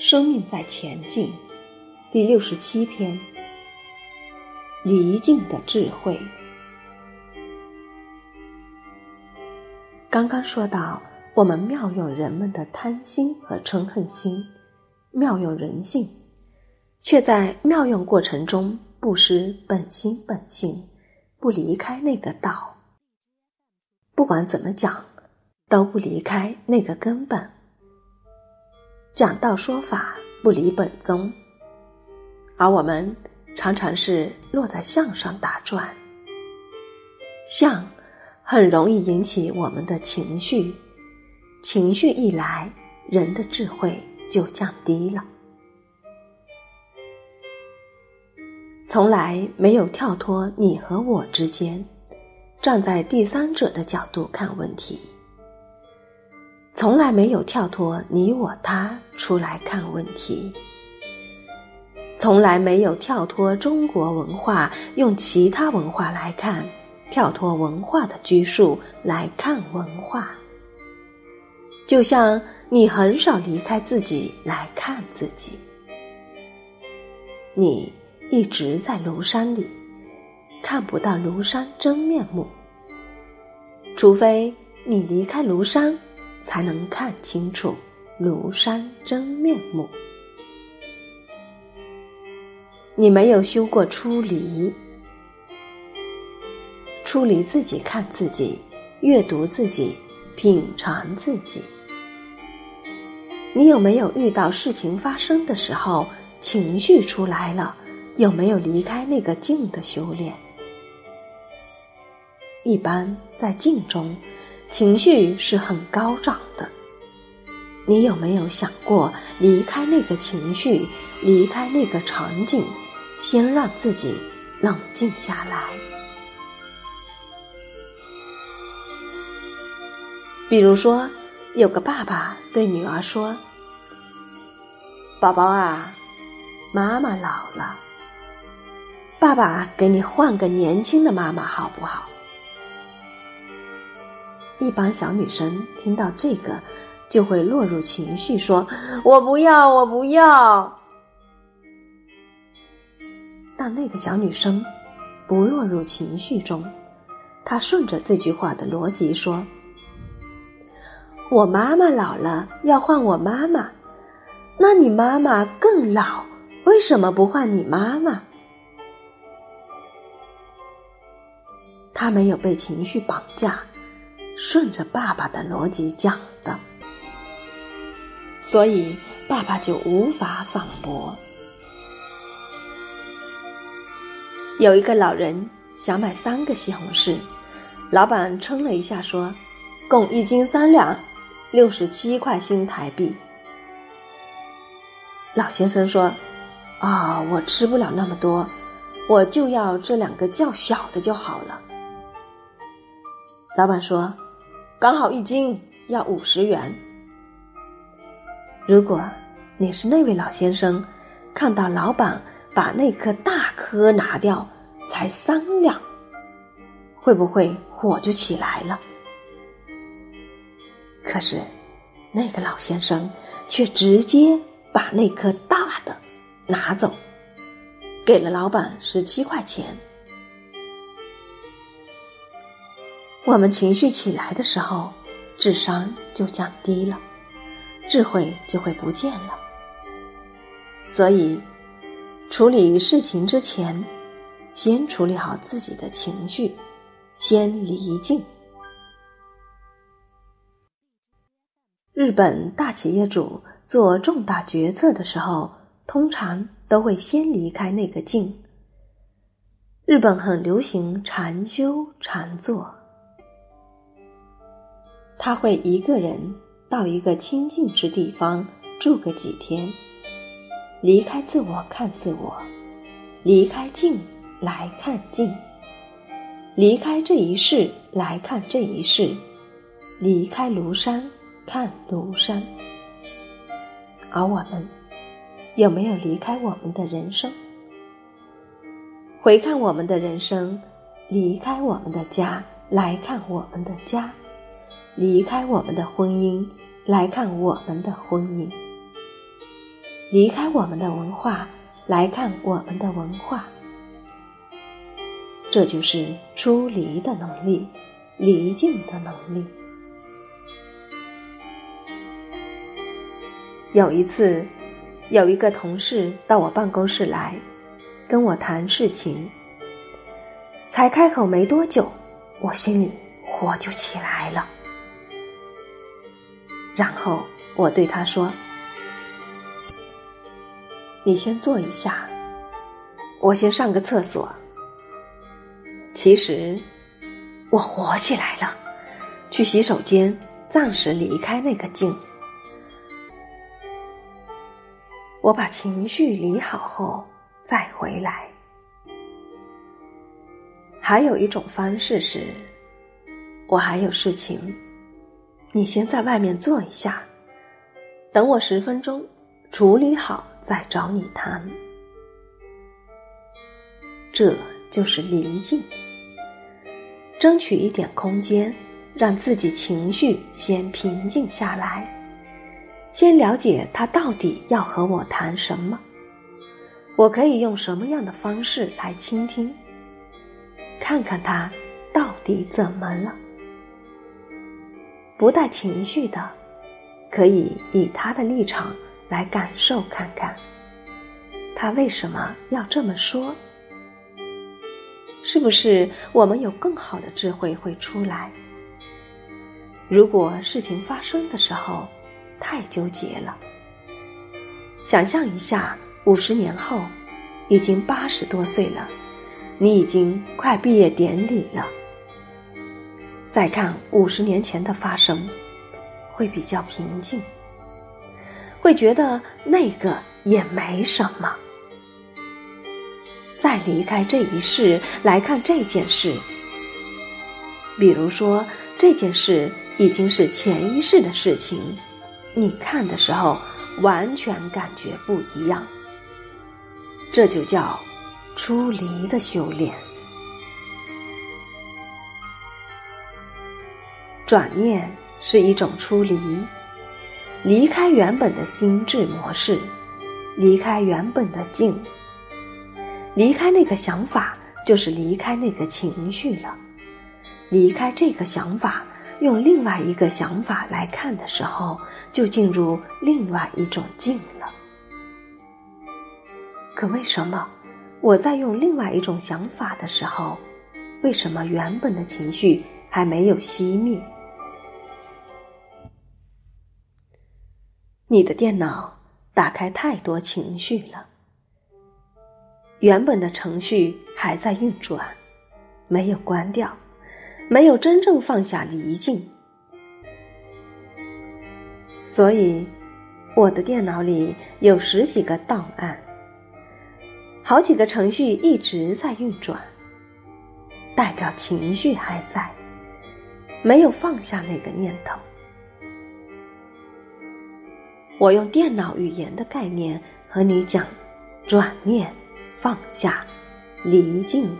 生命在前进，第六十七篇：离境的智慧。刚刚说到，我们妙用人们的贪心和嗔恨心，妙用人性，却在妙用过程中不失本心本性，不离开那个道。不管怎么讲，都不离开那个根本。讲道说法不离本宗，而我们常常是落在相上打转。相很容易引起我们的情绪，情绪一来，人的智慧就降低了。从来没有跳脱你和我之间，站在第三者的角度看问题。从来没有跳脱你我他出来看问题，从来没有跳脱中国文化用其他文化来看，跳脱文化的拘束来看文化。就像你很少离开自己来看自己，你一直在庐山里，看不到庐山真面目，除非你离开庐山。才能看清楚庐山真面目。你没有修过出离，出离自己看自己，阅读自己，品尝自己。你有没有遇到事情发生的时候，情绪出来了？有没有离开那个静的修炼？一般在静中。情绪是很高涨的，你有没有想过离开那个情绪，离开那个场景，先让自己冷静下来？比如说，有个爸爸对女儿说：“宝宝啊，妈妈老了，爸爸给你换个年轻的妈妈好不好？”一般小女生听到这个，就会落入情绪，说：“我不要，我不要。”但那个小女生不落入情绪中，她顺着这句话的逻辑说：“我妈妈老了，要换我妈妈。那你妈妈更老，为什么不换你妈妈？”她没有被情绪绑架。顺着爸爸的逻辑讲的，所以爸爸就无法反驳。有一个老人想买三个西红柿，老板称了一下，说：“共一斤三两，六十七块新台币。”老先生说：“啊，我吃不了那么多，我就要这两个较小的就好了。”老板说。刚好一斤要五十元。如果你是那位老先生，看到老板把那颗大颗拿掉，才三两，会不会火就起来了？可是那个老先生却直接把那颗大的拿走，给了老板十七块钱。我们情绪起来的时候，智商就降低了，智慧就会不见了。所以，处理事情之前，先处理好自己的情绪，先离境。日本大企业主做重大决策的时候，通常都会先离开那个境。日本很流行禅修禅坐。他会一个人到一个清静之地方住个几天，离开自我看自我，离开静来看静，离开这一世来看这一世，离开庐山看庐山。而我们有没有离开我们的人生？回看我们的人生，离开我们的家来看我们的家。离开我们的婚姻，来看我们的婚姻。离开我们的文化来看我们的文化。这就是出离的能力，离境的能力。有一次，有一个同事到我办公室来，跟我谈事情。才开口没多久，我心里火就起来了。然后我对他说：“你先坐一下，我先上个厕所。”其实，我火起来了，去洗手间暂时离开那个镜。我把情绪理好后再回来。还有一种方式是，我还有事情，你先在外面坐一下，等我十分钟处理好再找你谈。这就是离境。争取一点空间，让自己情绪先平静下来，先了解他到底要和我谈什么，我可以用什么样的方式来倾听，看看他到底怎么了。不带情绪的，可以以他的立场来感受看看，他为什么要这么说。是不是我们有更好的智慧会出来？如果事情发生的时候太纠结了，想象一下，五十年后，已经八十多岁了，你已经快毕业典礼了，再看五十年前的发生，会比较平静，会觉得那个也没什么。再离开这一世来看这件事，比如说这件事已经是前一世的事情，你看的时候完全感觉不一样。这就叫出离的修炼。转念是一种出离，离开原本的心智模式，离开原本的境。离开那个想法，就是离开那个情绪了。离开这个想法，用另外一个想法来看的时候，就进入另外一种境了。可为什么我在用另外一种想法的时候，为什么原本的情绪还没有熄灭？你的电脑打开太多情绪了。原本的程序还在运转，没有关掉，没有真正放下离境。所以，我的电脑里有十几个档案，好几个程序一直在运转，代表情绪还在，没有放下那个念头。我用电脑语言的概念和你讲，转念。放下，离境。